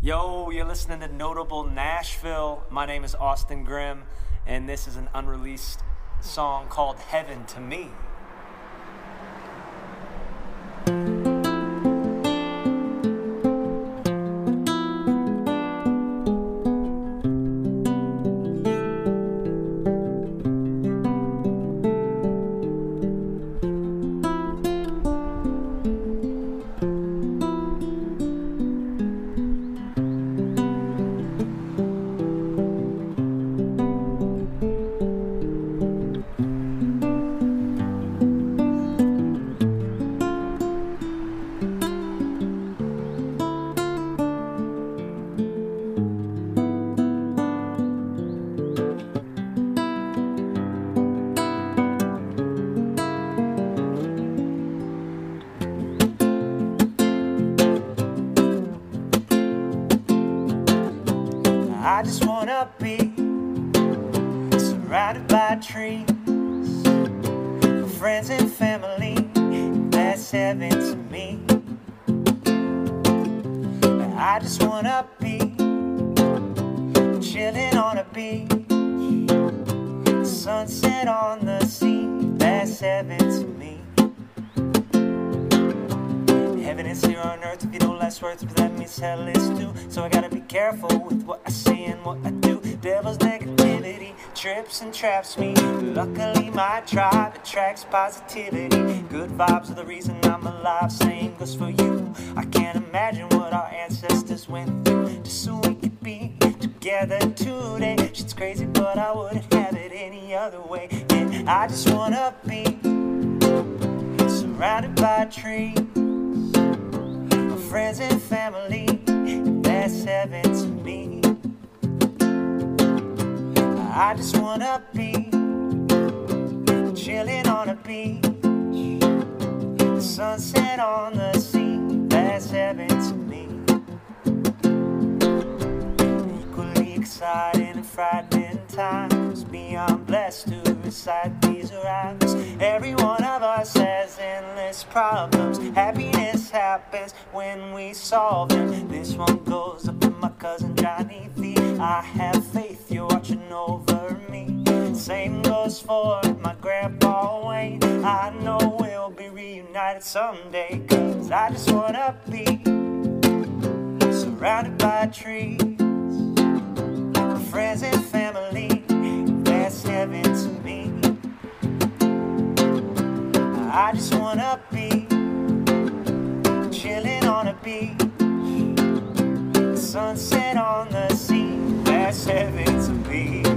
Yo, you're listening to Notable Nashville. My name is Austin Grimm, and this is an unreleased song called Heaven to Me. I just wanna be chilling on a beach, sunset on the sea. That's heaven to me. Heaven is here on earth. If you know less words, but that means hell is too. So I gotta be careful with what I say and what I do. Devil's negativity trips and traps me. Luckily, my tribe attracts positivity. Good vibes are the reason I'm alive. Same goes for you. I can't imagine what went just so we could be together today. Shit's crazy, but I wouldn't have it any other way. And I just wanna be surrounded by trees friends and family, that's heaven to me. I just wanna be chilling on a beach, The sunset on the sea, that's heaven to me. Exciting and frightening times, beyond blessed to recite these rhymes. Every one of us has endless problems. Happiness happens when we solve them. This one goes up to my cousin Johnny V. I have faith you're watching over me. Same goes for my grandpa Wayne. I know we'll be reunited someday. Cause I just wanna be surrounded by trees. Friends and family, that's heaven to me. I just wanna be chilling on a beach, sunset on the sea. That's heaven to me.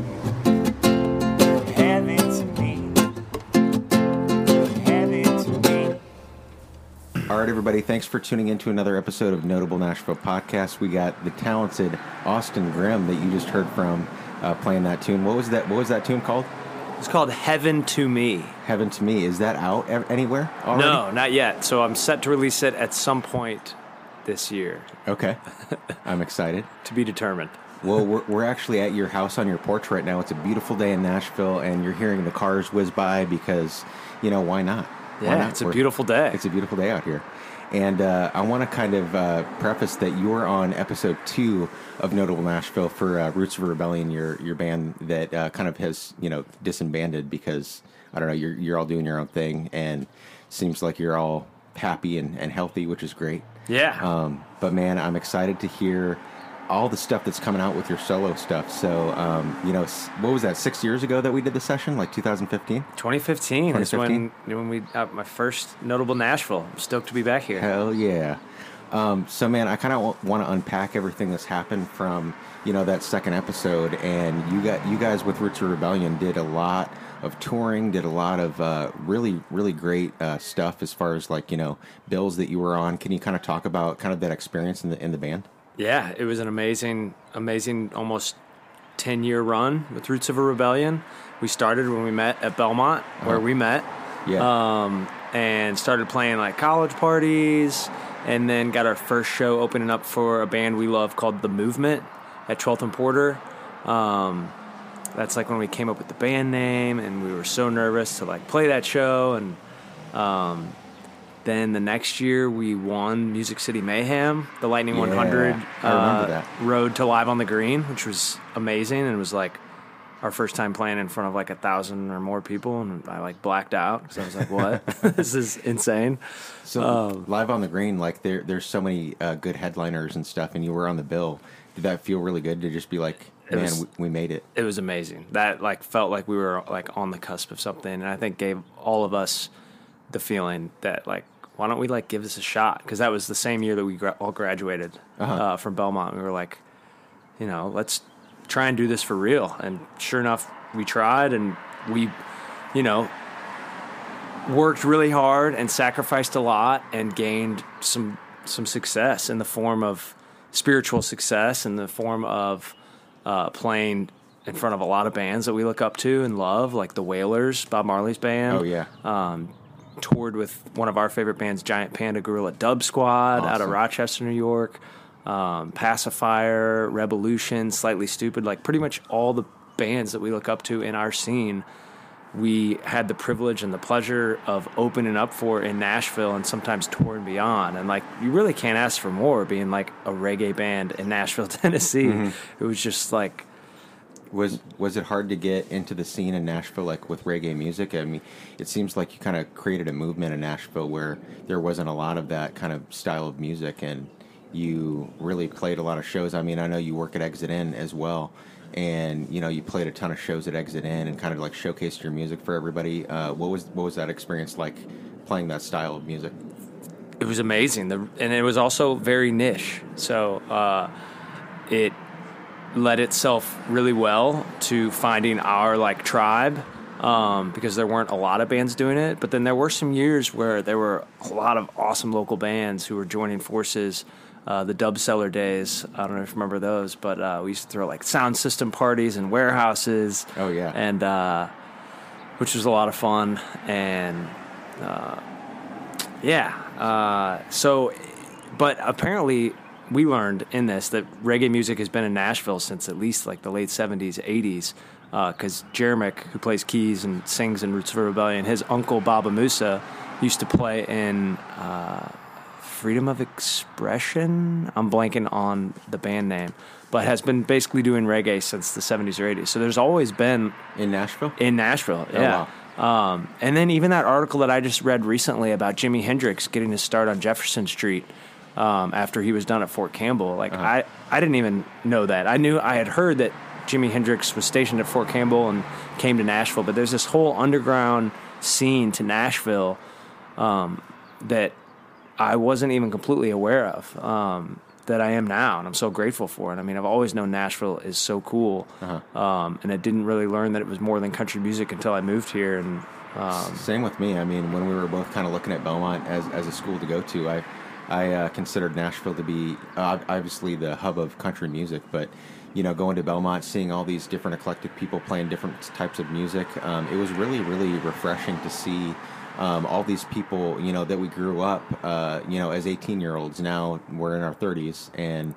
All right, everybody, thanks for tuning in to another episode of Notable Nashville Podcast. We got the talented Austin Grimm that you just heard from uh, playing that tune. What was that? What was that tune called? It's called Heaven to Me. Heaven to Me. Is that out anywhere already? No, not yet. So I'm set to release it at some point this year. Okay. I'm excited. To be determined. Well, we're, we're actually at your house on your porch right now. It's a beautiful day in Nashville, and you're hearing the cars whiz by because, you know, why not? Yeah, it's a We're- beautiful day. It's a beautiful day out here. And uh, I want to kind of uh, preface that you're on episode two of Notable Nashville for uh, Roots of Rebellion, your your band that uh, kind of has you know disbanded because I don't know you're you're all doing your own thing and seems like you're all happy and, and healthy, which is great. Yeah. Um, but man, I'm excited to hear all the stuff that's coming out with your solo stuff. So um, you know, what was that? Six years ago that we did the session, like 2015. 2015, is when when we uh, my first notable Nashville. I'm stoked to be back here. Hell yeah. Um, so man, I kind of w- want to unpack everything that's happened from you know that second episode, and you got you guys with Roots of Rebellion did a lot of touring, did a lot of uh, really really great uh, stuff as far as like you know bills that you were on. Can you kind of talk about kind of that experience in the in the band? Yeah, it was an amazing, amazing, almost ten year run with Roots of a Rebellion. We started when we met at Belmont, where Uh-huh. we met, Yeah. um, and started playing like college parties, and then got our first show opening up for a band we love called The Movement at 12th and Porter. Um, that's like when we came up with the band name, and we were so nervous to like play that show, and um, Then the next year we won Music City Mayhem, the Lightning Yeah, 100 I remember uh, that. road to Live on the Green, which was amazing and it was like our first time playing in front of like a thousand or more people, and I like blacked out because I was like, "What? this is insane." So Um, live on the green, like there, there's so many uh, good headliners and stuff, and you were on the bill. Did that feel really good to just be like, man, was- we, we made it? it was amazing. That like felt like we were like on the cusp of something, and I think gave all of us the feeling that like why don't we like give this a shot? Because that was the same year that we gra- all graduated Uh-huh. uh from Belmont. We were like, you know, let's try and do this for real. And sure enough, we tried, and we, you know, worked really hard and sacrificed a lot and gained some some success in the form of spiritual success in the form of uh, playing in front of a lot of bands that we look up to and love, like the Wailers, Bob Marley's band. Oh yeah, Um, toured with one of our favorite bands, Giant Panda Guerilla Dub Squad, out of Rochester, New York. Um, Pacifier, Rebelution, Slightly Stoopid, like pretty much all the bands that we look up to in our scene we had the privilege and the pleasure of opening up for in Nashville and sometimes touring beyond. And like, you really can't ask for more being like a reggae band in Nashville, Tennessee. It was just like, was was it hard to get into the scene in Nashville, like with reggae music? I mean, it seems like you kind of created a movement in Nashville where there wasn't a lot of that kind of style of music, and you really played a lot of shows. I mean, I know you work at Exit In as well. And you know you played a ton of shows at Exit In and kind of like showcased your music for everybody. Uh, what was what was that experience like playing that style of music? it was amazing. The, and it was also very niche. So uh, it led itself really well to finding our like tribe um, because there weren't a lot of bands doing it. But then there were some years where there were a lot of awesome local bands who were joining forces. Uh, the Dub Cellar days, I don't know if you remember those, but uh, we used to throw like sound system parties in warehouses. Oh, yeah. and uh, which was a lot of fun. And yeah. Uh, so, but apparently, we learned in this that reggae music has been in Nashville since at least like the late 70s, 80s. Because Jeremic, who plays keys and sings in Roots of Rebellion, his uncle Baba Musa used to play in uh, Freedom of Expression. I'm blanking on the band name, but has been basically doing reggae since the 70s or 80s. So there's always been In Nashville? in Nashville. Yeah. Um, and then even that article that I just read recently about Jimi Hendrix getting his start on Jefferson Street um, after he was done at Fort Campbell. Like I, I didn't even know that. I knew I had heard that Jimi Hendrix was stationed at Fort Campbell and came to Nashville, but there's this whole underground scene to Nashville um, that I wasn't even completely aware of. Um, that I am now, and I'm so grateful for it. I mean, I've always known Nashville is so cool, um, and I didn't really learn that it was more than country music until I moved here. And um, Same with me. I mean, when we were both kind of looking at Belmont as, as a school to go to, I I uh, considered Nashville to be uh, obviously the hub of country music, but you know, going to Belmont, seeing all these different eclectic people playing different types of music, um, it was really really refreshing to see. Um, all these people, you know, that we grew up, uh, you know, as 18 year olds. Now we're in our 30s, and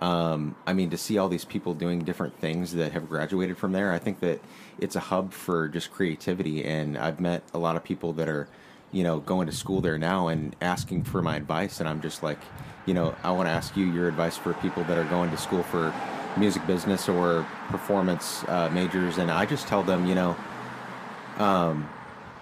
um, I mean, to see all these people doing different things that have graduated from there, I think that it's a hub for just creativity. And I've met a lot of people that are, you know, going to school there now and asking for my advice. And I'm just like, you know, I want to ask you your advice for people that are going to school for music business or performance uh, majors. And I just tell them, you know,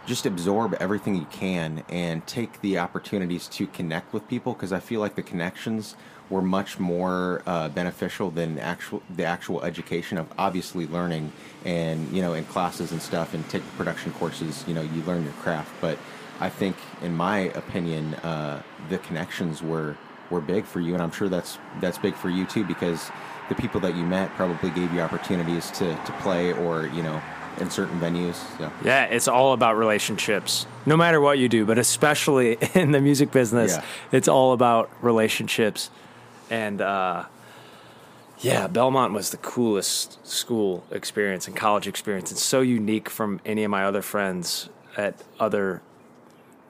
just absorb everything you can and take the opportunities to connect with people because I feel like the connections were much more uh, beneficial than actual the actual education of obviously learning and you know in classes and stuff and taking production courses you know you learn your craft but I think in my opinion uh, the connections were were big for you and I'm sure that's that's big for you too because the people that you met probably gave you opportunities to, to play or you know in certain venues so. yeah, it's all about relationships, no matter what you do, but especially in the music business, Yeah. it's all about relationships. And uh, yeah, Belmont was the coolest school experience and college experience. It's so unique from any of my other friends at other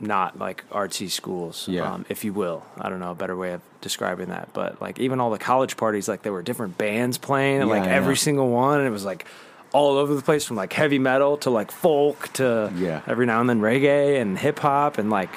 not like artsy schools, Yeah. um, if you will. I don't know a better way of describing that, but like even all the college parties, like there were different bands playing, and Yeah, like every single one, and it was like all over the place from like heavy metal to like folk to Yeah. every now and then reggae and hip hop, and like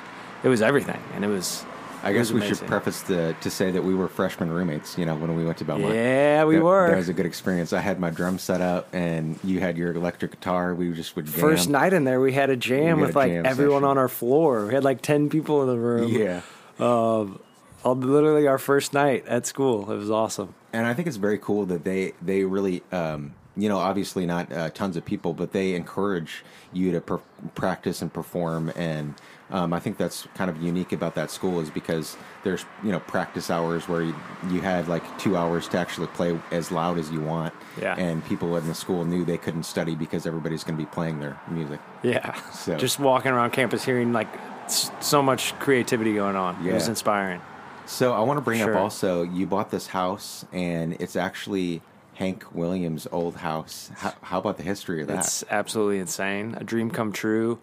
it was everything, and it was. I guess we should preface the, to say that we were freshman roommates. You know, when we went to Belmont. Yeah, we that, were. That was a good experience. I had my drum set up, and you had your electric guitar. We just would jam. First night in there, we had a jam had with a like jam everyone session. on our floor. We had like ten people in the room. Yeah. Um, literally our first night at school. It was awesome. and I think it's very cool that they they really um, you know obviously not uh, tons of people, but they encourage you to per- practice and perform. And um, I think that's kind of unique about that school is because there's you know practice hours where you, you had like two hours to actually play as loud as you want. Yeah. And people in the school knew they couldn't study because everybody's going to be playing their music. Yeah. So- Just walking around campus hearing like so much creativity going on. It was inspiring. So I want to bring Sure. up also you bought this house and it's actually Hank Williams' old house. How, how about the history of that? It's absolutely insane. A dream come true,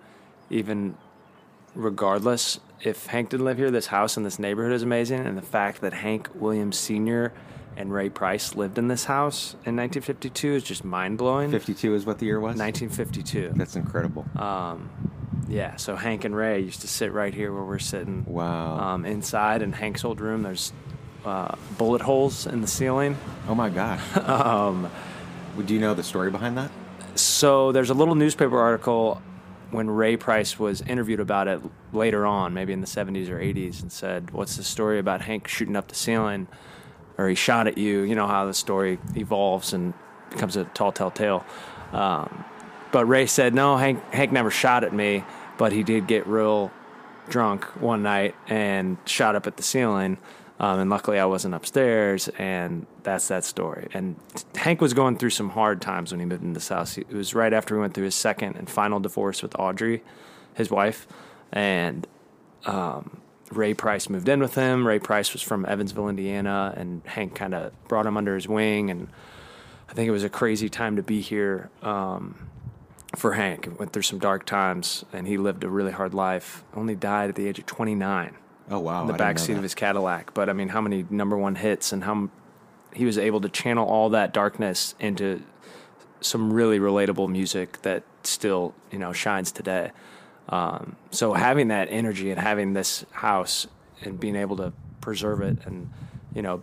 even regardless. If Hank didn't live here, this house and this neighborhood is amazing. And the fact that Hank Williams Sr. and Ray Price lived in this house in 1952 is just mind blowing. 52 is what the year was? 1952. That's incredible. Yeah, so Hank and Ray used to sit right here where we're sitting. Wow. Um, inside in Hank's old room, there's uh, bullet holes in the ceiling. oh my God. um, Do you know the story behind that? So there's a little newspaper article when Ray Price was interviewed about it later on, maybe in the 70s or 80s, and said, "What's the story about Hank shooting up the ceiling, or he shot at you?" You know how the story evolves and becomes a tall, tell tale. Um, but Ray said, "No, Hank Hank never shot at me, but he did get real drunk one night and shot up at the ceiling." Um, and luckily, I wasn't upstairs, and that's that story. And Hank was going through some hard times when he moved into this house. It was right after he went through his second and final divorce with Audrey, his wife, and um, Ray Price moved in with him. Ray Price was from Evansville, Indiana, and Hank kind of brought him under his wing. And I think it was a crazy time to be here um, for Hank. Went through some dark times, and he lived a really hard life. Only died at the age of 29 Oh, wow. in the I didn't back know seat that. of his Cadillac. But I mean, how many number one hits and how m- he was able to channel all that darkness into some really relatable music that still you know shines today. Um, so having that energy and having this house and being able to preserve it and you know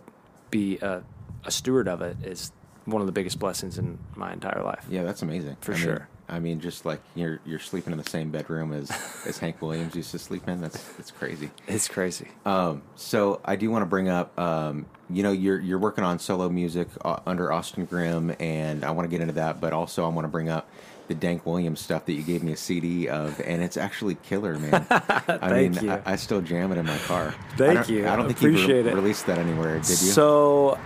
be a, a steward of it is one of the biggest blessings in my entire life. Yeah, that's amazing. For I mean- sure. I mean, just like you're you're sleeping in the same bedroom as, as Hank Williams used to sleep in. That's that's crazy. It's crazy. Um, so I do want to bring up, um, you know, you're you're working on solo music uh, under Austin Grimm, and I want to get into that. But also, I want to bring up the Dank Williams stuff that you gave me a CD of, and it's actually killer, man. I Thank mean, you. I, I still jam it in my car. Thank I you. I don't think you re- released that anywhere, did you? So,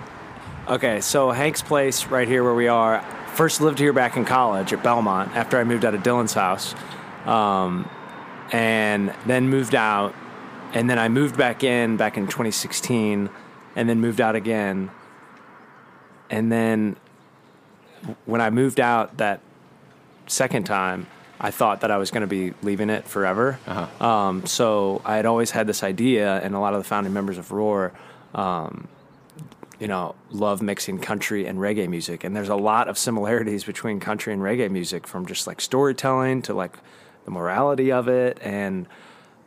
okay, so Hank's place right here where we are. First lived here back in college at Belmont after I moved out of Dylan's house, um, and then moved out, and then I moved back in back in 2016, and then moved out again, and then when I moved out that second time, I thought that I was going to be leaving it forever. Uh-huh. Um, so I had always had this idea, and a lot of the founding members of Roar, um, you know, love mixing country and reggae music. And there's a lot of similarities between country and reggae music, from just like storytelling to like the morality of it. And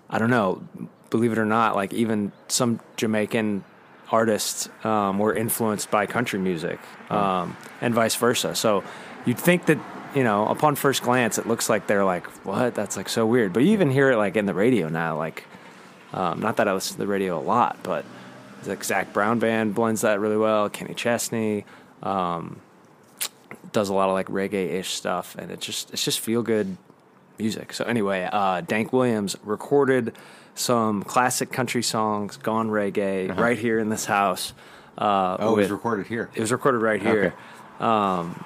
I don't know, believe it or not, like even some Jamaican artists um, were influenced by country music um, and vice versa. So you'd think that, you know, upon first glance, it looks like they're like, what? That's like so weird. But you even hear it like in the radio now. Like, um, not that I listen to the radio a lot, but like Zac Brown Band blends that really well. Kenny Chesney um, does a lot of like reggae ish stuff, and it just it's just feel good music. So anyway, uh, Dank Williams recorded some classic country songs, gone reggae, right here in this house. Uh, Uh-huh. oh, it was recorded here. it was recorded right here. Um,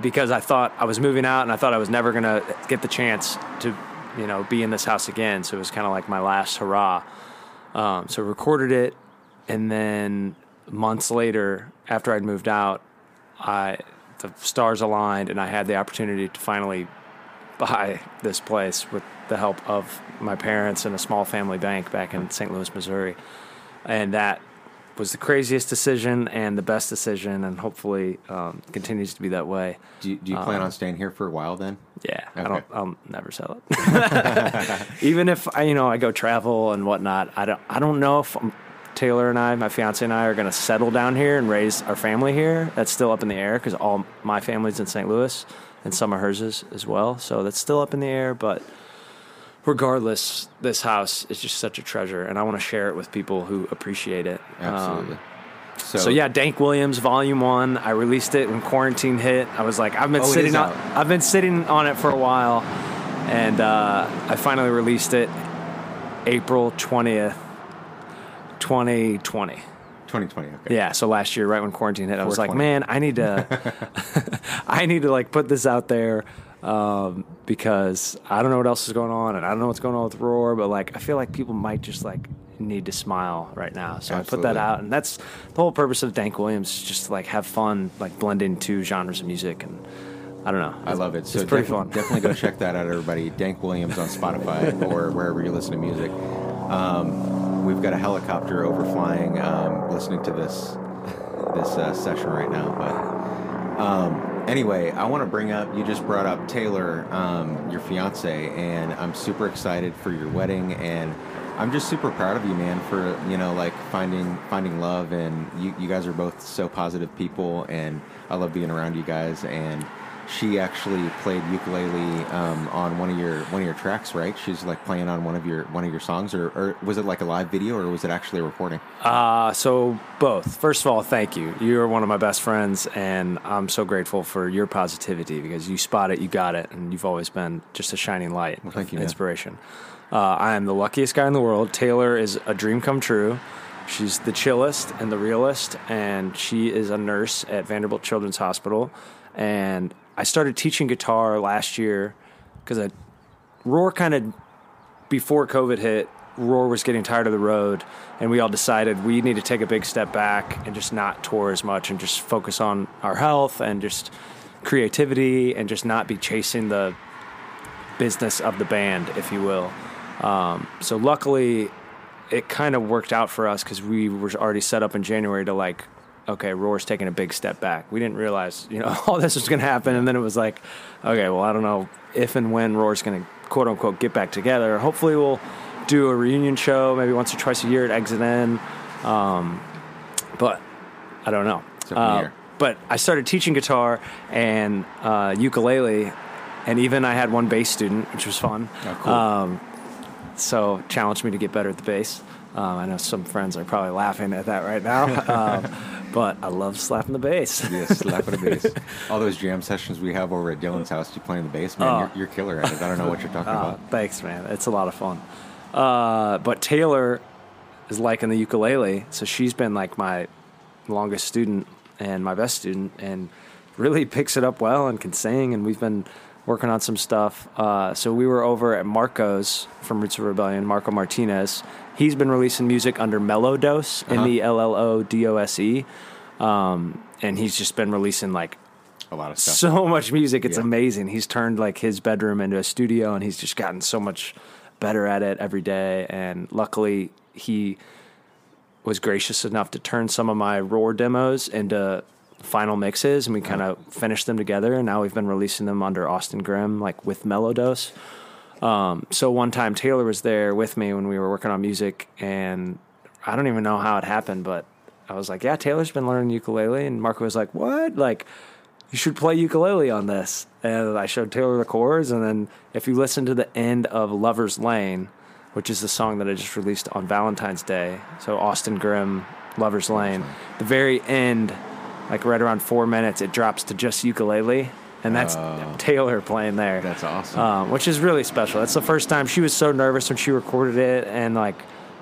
because I thought I was moving out and I thought I was never going to get the chance to, you know, be in this house again. So it was kind of like my last hurrah. Um, so recorded it. And then months later, after I'd moved out, I, the stars aligned and I had the opportunity to finally buy this place with the help of my parents and a small family bank back in St. Louis, Missouri. And that was the craziest decision and the best decision, and hopefully um, continues to be that way. Do you, do you plan on staying here for a while then? Yeah, I don't. I'll never sell it. Even if I, you know, I go travel and whatnot. I don't. I don't know if um, Taylor and I, my fiance and I, are going to settle down here and raise our family here. That's still up in the air because all my family's in St. Louis, and some of hers is as well. So that's still up in the air. But regardless, this house is just such a treasure, and I want to share it with people who appreciate it. Um, Absolutely. so, so yeah, Dank Williams Volume One. I released it when quarantine hit. I was like, I've been Oh, sitting on, out. I've been sitting on it for a while, and uh, I finally released it April twentieth, twenty twenty. 2020. Okay. Yeah, so last year, right when quarantine hit, I was like, man, I need to, I need to like put this out there um, because I don't know what else is going on, and I don't know what's going on with Roar, but like I feel like people might just like need to smile right now. So I put that out, and that's the whole purpose of Dank Williams, is just to like have fun, like blending two genres of music, and I don't know. I love it. So it's pretty fun. definitely go check that out, everybody. Dank Williams on Spotify or wherever you listen to music. Um, we've got a helicopter overflying, um, listening to this this uh, session right now. But um, anyway, I want to bring up. You just brought up Taylor, um, your fiance, and I'm super excited for your wedding and. I'm just super proud of you, man, for you know like finding finding love, and you, you guys are both so positive people, and I love being around you guys. And she actually played ukulele um, on one of your one of your tracks, right? She's like playing on one of your one of your songs, or, or was it like a live video, or was it actually a recording? Uh, so both. First of all, thank you. You're one of my best friends, and I'm so grateful for your positivity because you spot it, you got it, and you've always been just a shining light, Well, thank you, inspiration. Uh, I am the luckiest guy in the world. Taylor is a dream come true. She's the chillest and the realest, and she is a nurse at Vanderbilt Children's Hospital. And I started teaching guitar last year because I Roar kind of before COVID hit, Roar was getting tired of the road, and we all decided we need to take a big step back and just not tour as much and just focus on our health and just creativity and just not be chasing the business of the band, if you will. Um, so luckily, it kind of worked out for us because we were already set up in January to like, okay, Roar's taking a big step back. We didn't realize, you know, all this was going to happen, and then it was like, okay, well, I don't know if and when Roar's going to quote unquote get back together. Hopefully, we'll do a reunion show maybe once or twice a year at Exit In. Um, but I don't know. It's up in the Uh, but I started teaching guitar and uh, ukulele, and even I had one bass student, which was fun. Oh, cool. Um, so challenged me to get better at the bass. Um, I know some friends are probably laughing at that right now, um, but I love slapping the bass. Yes, slapping the bass. All those jam sessions we have over at Dylan's house, you playing the bass, man. Oh. You're, you're killer at it. I don't know what you're talking Uh, about. thanks, man. It's a lot of fun. Uh, but Taylor is liking the ukulele, so she's been like my longest student and my best student, and really picks it up well and can sing. And we've been working on some stuff. Uh, so we were over at Marco's from Roots of Rebellion, Marco Martinez. He's been releasing music under Mellodose, Uh-huh. M E L L O D O S E. Um, and he's just been releasing like A lot of stuff. so much music. It's Yeah. amazing. He's turned like his bedroom into a studio, and he's just gotten so much better at it every day. And luckily, he was gracious enough to turn some of my Roar demos into final mixes, and we kind of finished them together. And now we've been releasing them under Austin Grimm, like with Mellodose. Um, so one time Taylor was there with me when we were working on music, and I don't even know how it happened, but I was like, "Yeah, Taylor's been learning ukulele," and Marco was like, "What? Like, you should play ukulele on this." And I showed Taylor the chords, and then if you listen to the end of "Lover's Lane," which is the song that I just released on Valentine's Day, so Austin Grimm, "Lover's Lane," the very end, like right around four minutes, it drops to just ukulele. And that's Taylor playing there That's awesome. um, which is really special. That's the first time she was so nervous when she recorded it, and like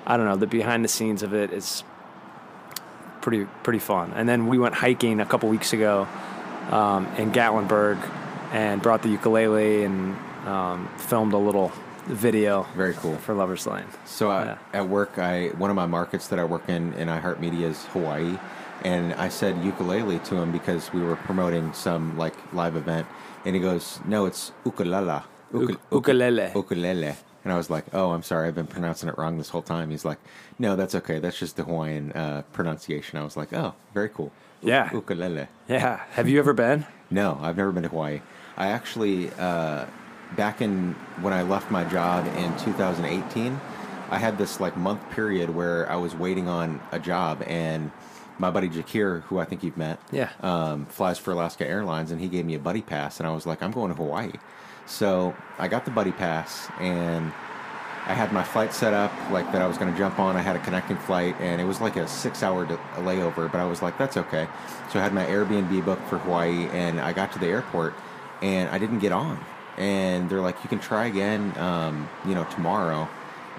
I don't know, the behind the scenes of it is pretty pretty fun. And then we went hiking a couple weeks ago um, in Gatlinburg and brought the ukulele and um, filmed a little video Very cool. for Lovers Lane. So I, Yeah. at work, I one of my markets that I work in in iHeartMedia is Hawaii, and I said ukulele to him because we were promoting some like live event, and he goes, "No, it's ukulele." Uk- ukulele. Ukulele. And I was like, "Oh, I'm sorry, I've been pronouncing it wrong this whole time." He's like, "No, that's okay. That's just the Hawaiian uh, pronunciation." I was like, "Oh, very cool." Yeah. Ukulele. Yeah. Have you ever been? No, I've never been to Hawaii. I actually, uh, back in when I left my job in 2018, I had this like month period where I was waiting on a job, and my buddy Jakir, who I think you've met, Yeah. um, flies for Alaska Airlines, and he gave me a buddy pass, and I was like, I'm going to Hawaii. So I got the buddy pass, and I had my flight set up like that I was going to jump on. I had a connecting flight, and it was like a six-hour de- layover, but I was like, that's okay. So I had my Airbnb booked for Hawaii, and I got to the airport, and I didn't get on. And they're like, you can try again, um, you know, tomorrow.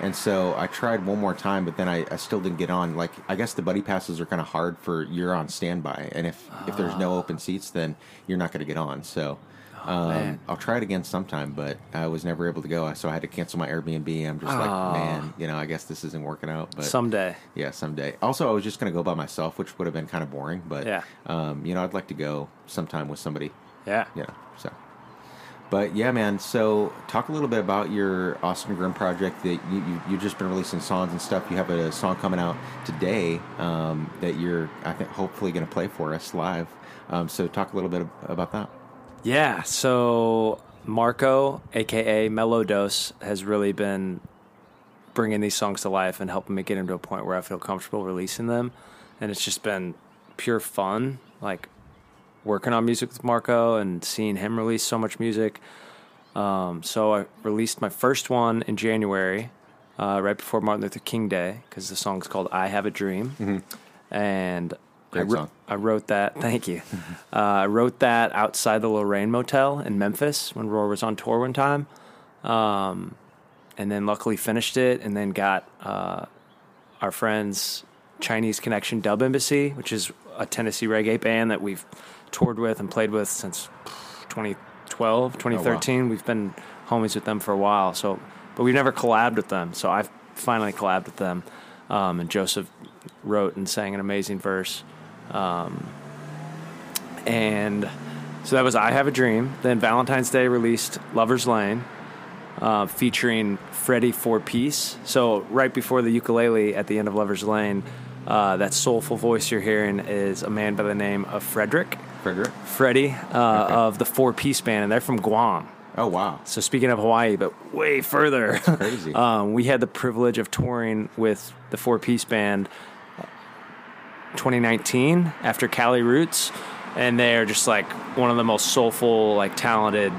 And so I tried one more time, but then I, I still didn't get on. Like I guess the buddy passes are kind of hard for you're on standby, and if if there's no open seats, then you're not going to get on. So um. I'll try it again sometime, but I was never able to go, so I had to cancel my Airbnb. I'm just like, man, you know, I guess this isn't working out. But Someday. yeah, someday. Also, I was just going to go by myself, which would have been kind of boring. But Yeah. um, you know, I'd like to go sometime with somebody. Yeah. You know, so. But yeah, man. So talk a little bit about your Austin Grimm project that you, you you've just been releasing songs and stuff. You have a song coming out today um, that you're I think hopefully going to play for us live. Um, so talk a little bit about that. Yeah, so Marco, aka Mellodose, has really been bringing these songs to life and helping me get them to a point where I feel comfortable releasing them. And it's just been pure fun, like working on music with Marco and seeing him release so much music. Um, so I released my first one in January, uh, right before Martin Luther King Day, because the song's called "I Have a Dream," and I, song. I wrote that. Thank you. uh, I wrote that outside the Lorraine Motel in Memphis when Roar was on tour one time, um, and then luckily finished it, and then got uh, our friends Chinese Connection Dub Embassy, which is a Tennessee reggae band that we've toured with and played with since 2012, 2013. We've been homies with them for a while. So, but we've never collabed with them. So I've finally collabed with them, um, and Joseph wrote and sang an amazing verse. Um, and so that was I Have a Dream. Then Valentine's Day released Lover's Lane, uh, featuring Freddie For Peace. So right before the ukulele at the end of Lover's Lane, uh, that soulful voice you're hearing is a man by the name of Frederick. Frederick. Freddie uh, of the For Peace Band, and they're from Guam. Oh wow. So speaking of Hawaii, but way further, crazy. um, we had the privilege of touring with the For Peace Band, uh, 2019 after Cali Roots, and they're just like one of the most soulful, like talented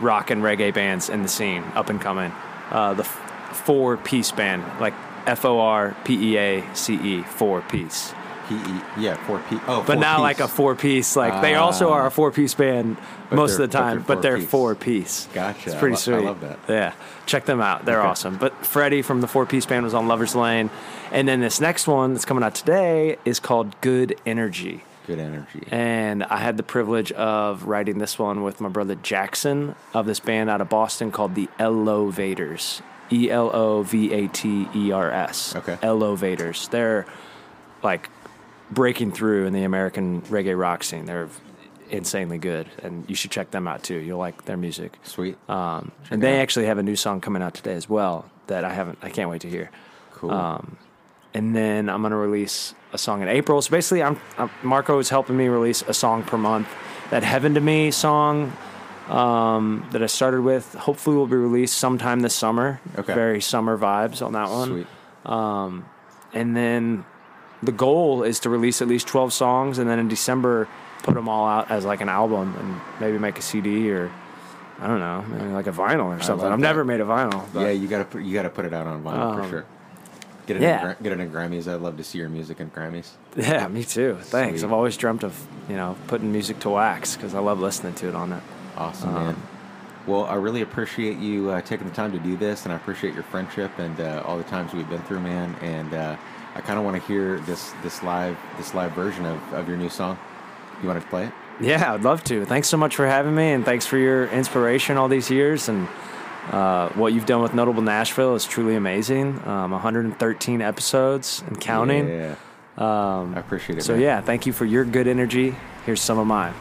rock and reggae bands in the scene, up and coming. Uh, the For Peace Band, like F O R P E A C E, Four Piece. P E yeah four P oh But four now, piece. like a four piece, like they ah. also are a four piece band most of the time, but but they're they're four four piece. Gotcha. It's I pretty sweet. I love that. Yeah, check them out. They're Okay. awesome. But Freddie from the four piece band was on Lovers Lane, and then this next one that's coming out today is called Good Energy. good energy. And I had the privilege of writing this one with my brother Jackson of this band out of Boston called the Elovaters. E L O V A T E R S. Okay. Elovaters. They're like breaking through in the American reggae rock scene. They're insanely good, and you should check them out too. You'll like their music. Sweet. Um, and they actually have a new song coming out today as well that I haven't. I can't wait to hear cool. um, and then I'm gonna release a song in April. So basically, I'm, I'm Marco is helping me release a song per month. That "Heaven to Me" song um, that I started with, hopefully, will be released sometime this summer. Okay. very summer vibes on that one. Sweet. And then the goal is to release at least 12 songs, and then in December put them all out as like an album, and maybe make a CD or I don't know, maybe like a vinyl or something. I've that. never made a vinyl. But Yeah, you gotta put you gotta put it out on vinyl for Um, sure. Get it, yeah. in, get it in Grimey's. I'd love to see your music in Grimey's. Yeah, me too. Thanks. Sweet. I've always dreamt of you know putting music to wax because I love listening to it on it. Awesome, Um, man. Well, I really appreciate you uh, taking the time to do this, and I appreciate your friendship and uh, all the times we've been through, man. And uh, I kind of want to hear this this live this live version of, of your new song. You want to play it? Yeah, I'd love to. Thanks so much for having me, and thanks for your inspiration all these years. And uh, what you've done with Notable Nashville is truly amazing. Um, 113 episodes and counting. Yeah. Um, I appreciate it. So man. yeah, thank you for your good energy. Here's some of mine.